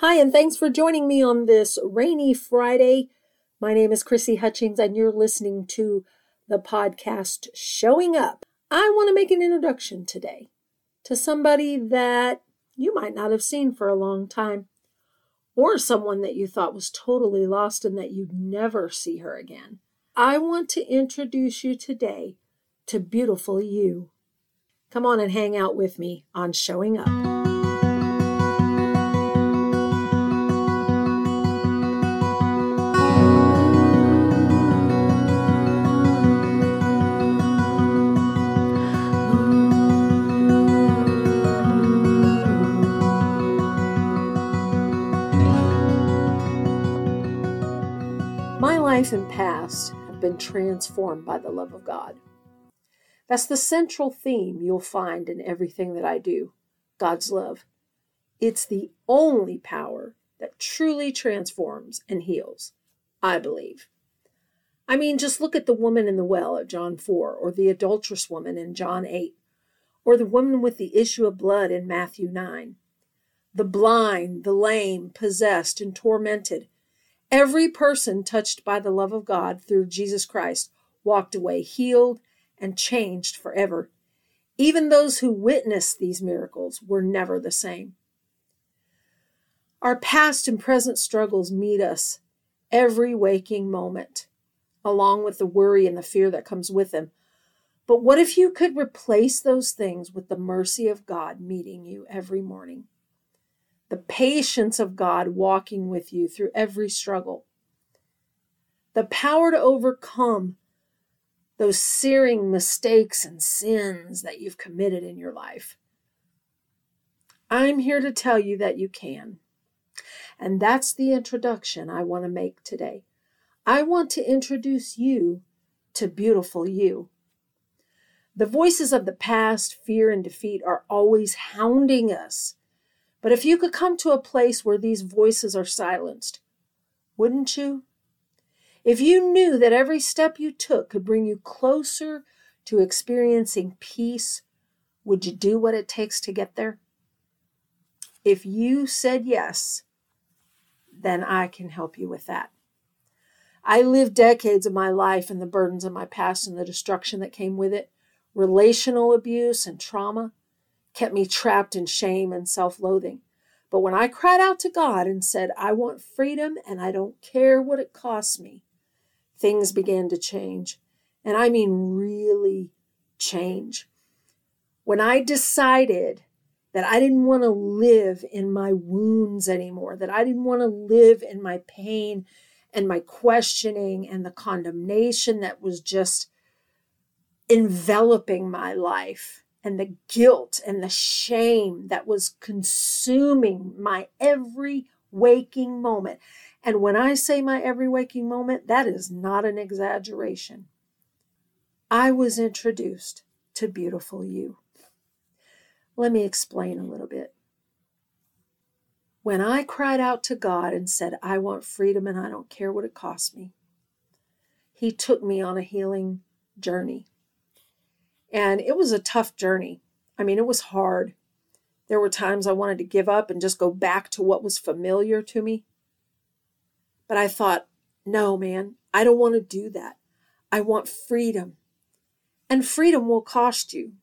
Hi, and thanks for joining me on this rainy Friday. My name is Chrissy Hutchings, and you're listening to the podcast Showing Up. I want to make an introduction today to somebody that you might not have seen for a long time, or someone that you thought was totally lost and that you'd never see her again. I want to introduce you today to beautiful you. Come on and hang out with me on Showing Up. And past have been transformed by the love of God. That's the central theme you'll find in everything that I do God's love. It's the only power that truly transforms and heals, I believe. I mean, just look at the woman in the well at John 4, or the adulterous woman in John 8, or the woman with the issue of blood in Matthew 9. The blind, the lame, possessed, and tormented Every person touched by the love of God through Jesus Christ walked away healed and changed forever. Even those who witnessed these miracles were never the same. Our past and present struggles meet us every waking moment, along with the worry and the fear that comes with them. But what if you could replace those things with the mercy of God meeting you every morning? The patience of God walking with you through every struggle, the power to overcome those searing mistakes and sins that you've committed in your life. I'm here to tell you that you can. And that's the introduction I want to make today. I want to introduce you to beautiful you. The voices of the past, fear, and defeat are always hounding us but if you could come to a place where these voices are silenced, wouldn't you? If you knew that every step you took could bring you closer to experiencing peace, would you do what it takes to get there? If you said yes, then I can help you with that. I lived decades of my life in the burdens of my past and the destruction that came with it, relational abuse and trauma kept me trapped in shame and self loathing. But when I cried out to God and said, I want freedom and I don't care what it costs me, things began to change. And I mean, really change. When I decided that I didn't want to live in my wounds anymore, that I didn't want to live in my pain and my questioning and the condemnation that was just enveloping my life and the guilt and the shame that was consuming my every waking moment. And when I say my every waking moment, that is not an exaggeration. I was introduced to beautiful you. Let me explain a little bit. When I cried out to God and said, I want freedom and I don't care what it costs me, He took me on a healing journey. And it was a tough journey. I mean, it was hard. There were times I wanted to give up and just go back to what was familiar to me. But I thought, no, man, I don't want to do that. I want freedom. And freedom will cost you.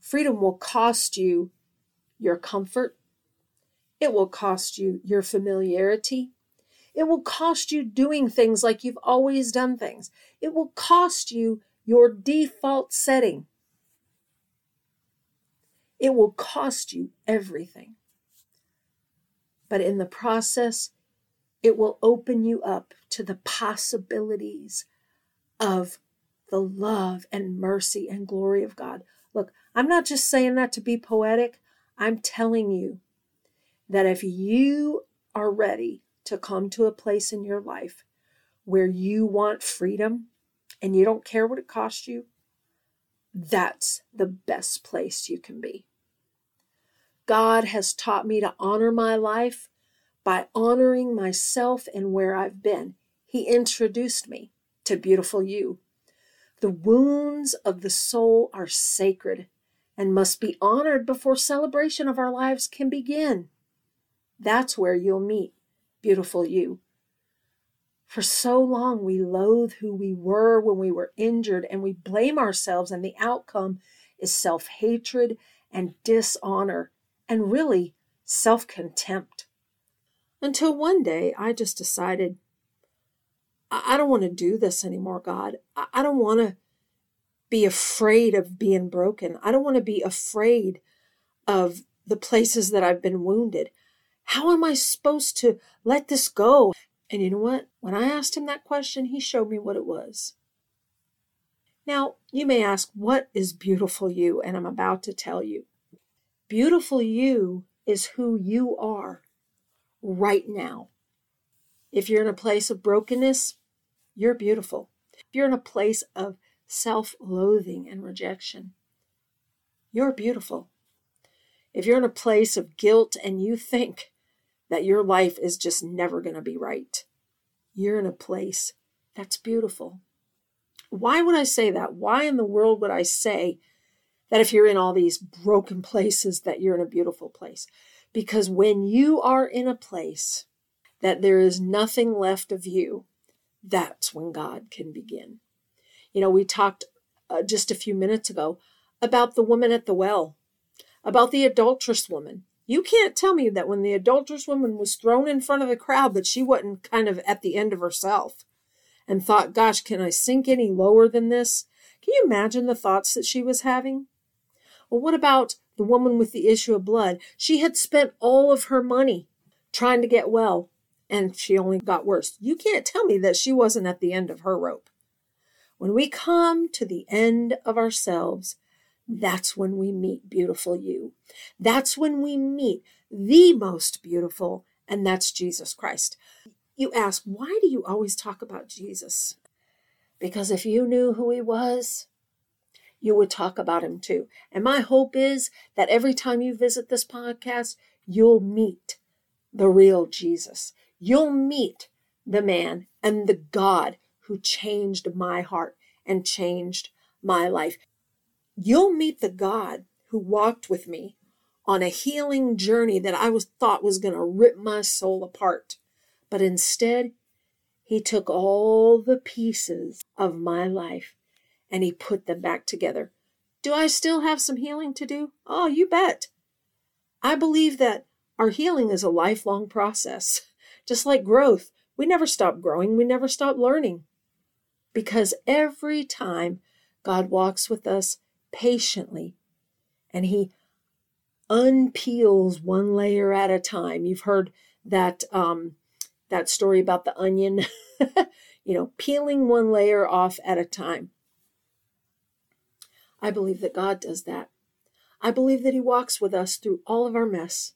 Freedom will cost you your comfort. It will cost you your familiarity. It will cost you doing things like you've always done things. It will cost you your default setting. It will cost you everything. But in the process, it will open you up to the possibilities of the love and mercy and glory of God. Look, I'm not just saying that to be poetic. I'm telling you that if you are ready to come to a place in your life where you want freedom and you don't care what it costs you, that's the best place you can be. God has taught me to honor my life by honoring myself and where I've been. He introduced me to beautiful you. The wounds of the soul are sacred and must be honored before celebration of our lives can begin. That's where you'll meet beautiful you. For so long, we loathe who we were when we were injured and we blame ourselves, and the outcome is self hatred and dishonor, and really self contempt. Until one day, I just decided I don't want to do this anymore, God. I don't want to be afraid of being broken. I don't want to be afraid of the places that I've been wounded. How am I supposed to let this go? And you know what? When I asked him that question, he showed me what it was. Now, you may ask, what is beautiful you? And I'm about to tell you. Beautiful you is who you are right now. If you're in a place of brokenness, you're beautiful. If you're in a place of self loathing and rejection, you're beautiful. If you're in a place of guilt and you think that your life is just never going to be right, you're in a place that's beautiful. Why would I say that? Why in the world would I say that if you're in all these broken places that you're in a beautiful place? Because when you are in a place that there is nothing left of you, that's when God can begin. You know, we talked uh, just a few minutes ago about the woman at the well, about the adulterous woman. You can't tell me that when the adulterous woman was thrown in front of the crowd that she wasn't kind of at the end of herself and thought, gosh, can I sink any lower than this? Can you imagine the thoughts that she was having? Well, what about the woman with the issue of blood? She had spent all of her money trying to get well, and she only got worse. You can't tell me that she wasn't at the end of her rope. When we come to the end of ourselves, that's when we meet beautiful you. That's when we meet the most beautiful, and that's Jesus Christ. You ask, why do you always talk about Jesus? Because if you knew who he was, you would talk about him too. And my hope is that every time you visit this podcast, you'll meet the real Jesus. You'll meet the man and the God who changed my heart and changed my life. You'll meet the God who walked with me on a healing journey that I was thought was going to rip my soul apart. But instead, he took all the pieces of my life and he put them back together. Do I still have some healing to do? Oh, you bet. I believe that our healing is a lifelong process, just like growth. We never stop growing, we never stop learning. Because every time God walks with us patiently and He unpeels one layer at a time. You've heard that um, that story about the onion, you know, peeling one layer off at a time. I believe that God does that. I believe that He walks with us through all of our mess.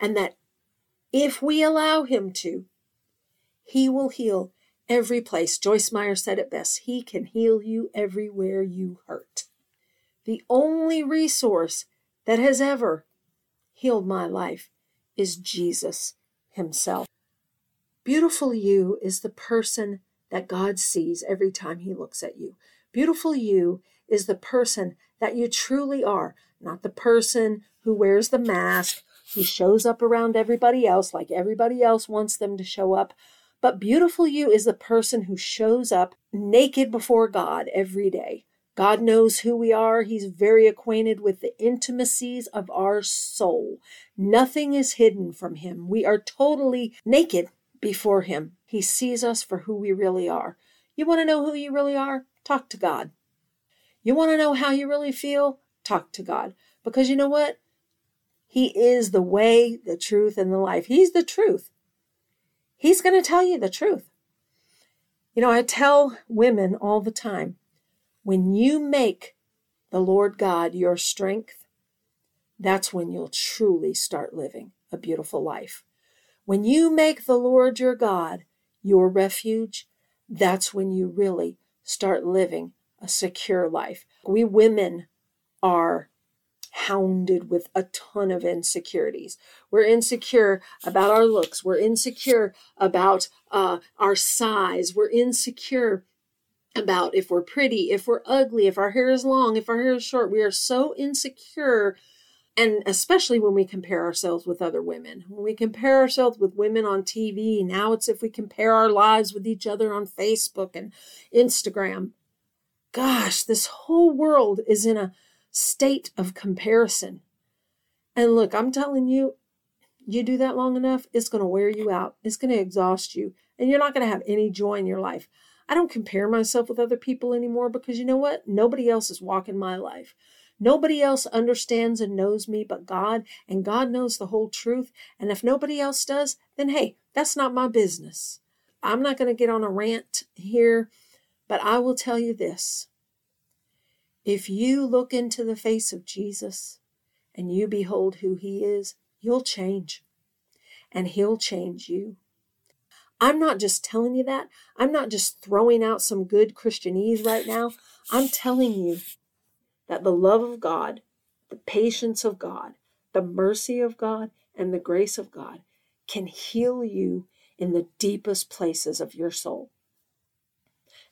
And that if we allow Him to, He will heal every place. Joyce Meyer said it best He can heal you everywhere you hurt. The only resource that has ever healed my life is Jesus Himself. Beautiful you is the person that God sees every time He looks at you. Beautiful you is the person that you truly are, not the person who wears the mask, who shows up around everybody else like everybody else wants them to show up. But beautiful you is the person who shows up naked before God every day. God knows who we are. He's very acquainted with the intimacies of our soul. Nothing is hidden from Him. We are totally naked before Him. He sees us for who we really are. You want to know who you really are? Talk to God. You want to know how you really feel? Talk to God. Because you know what? He is the way, the truth, and the life. He's the truth. He's going to tell you the truth. You know, I tell women all the time when you make the Lord God your strength, that's when you'll truly start living a beautiful life. When you make the Lord your God your refuge, that's when you really start living a secure life. We women are hounded with a ton of insecurities. We're insecure about our looks. We're insecure about uh, our size. We're insecure about if we're pretty, if we're ugly, if our hair is long, if our hair is short. We are so insecure And especially when we compare ourselves with other women. When we compare ourselves with women on TV, now it's if we compare our lives with each other on Facebook and Instagram. Gosh, this whole world is in a state of comparison. And look, I'm telling you, you do that long enough, it's going to wear you out. It's going to exhaust you, and you're not going to have any joy in your life. I don't compare myself with other people anymore because you know what? Nobody else is walking my life. Nobody else understands and knows me but God, and God knows the whole truth. And if nobody else does, then hey, that's not my business. I'm not going to get on a rant here, but I will tell you this. If you look into the face of Jesus and you behold who he is, you'll change. And he'll change you. I'm not just telling you that. I'm not just throwing out some good Christianese right now. I'm telling you that the love of God, the patience of God, the mercy of God, and the grace of God can heal you in the deepest places of your soul.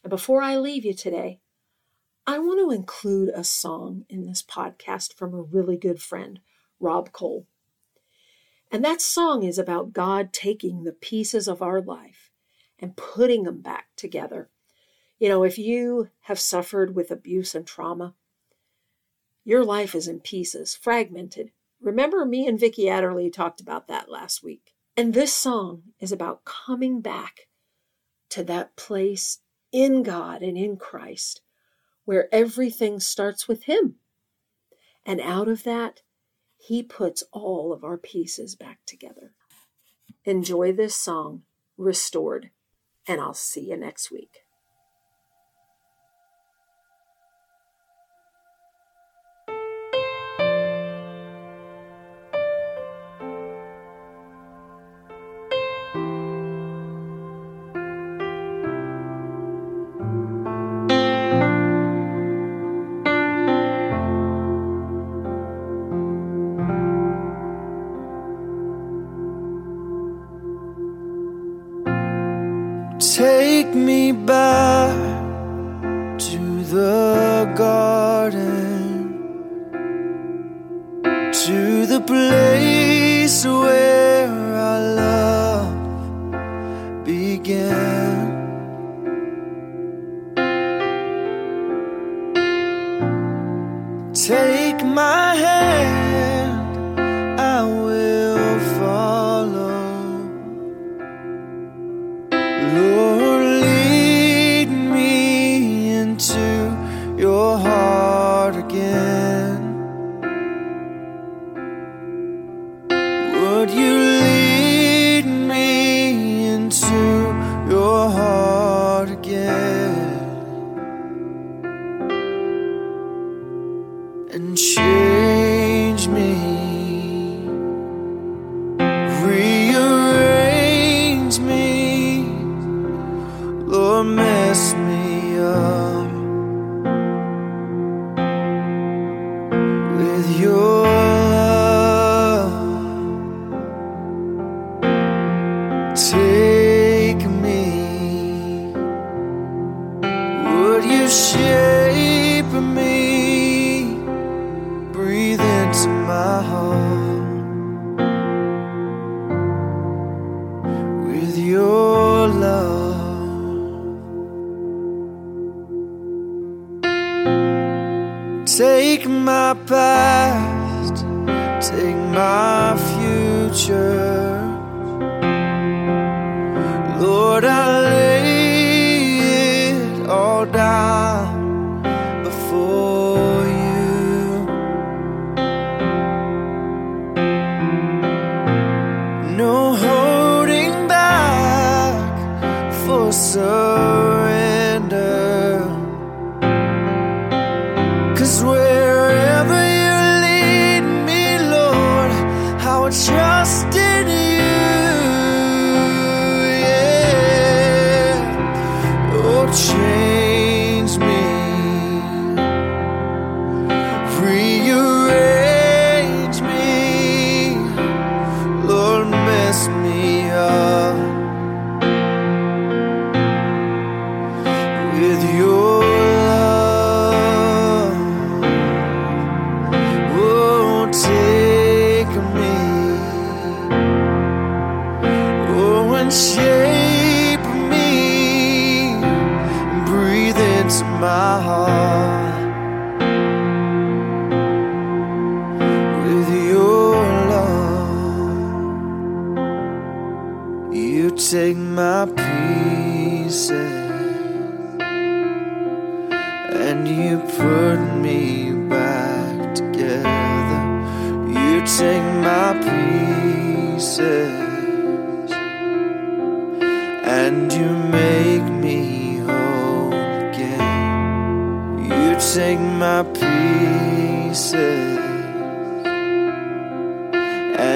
And before I leave you today, I want to include a song in this podcast from a really good friend, Rob Cole. And that song is about God taking the pieces of our life and putting them back together. You know, if you have suffered with abuse and trauma, your life is in pieces, fragmented. Remember, me and Vicki Adderley talked about that last week. And this song is about coming back to that place in God and in Christ where everything starts with Him. And out of that, He puts all of our pieces back together. Enjoy this song, Restored, and I'll see you next week. Take my past, take my future. Lord, I lay my heart with your love. You take my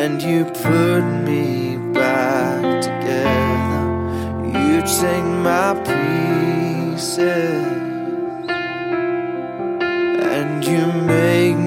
and you put me back together. You take my pieces and you make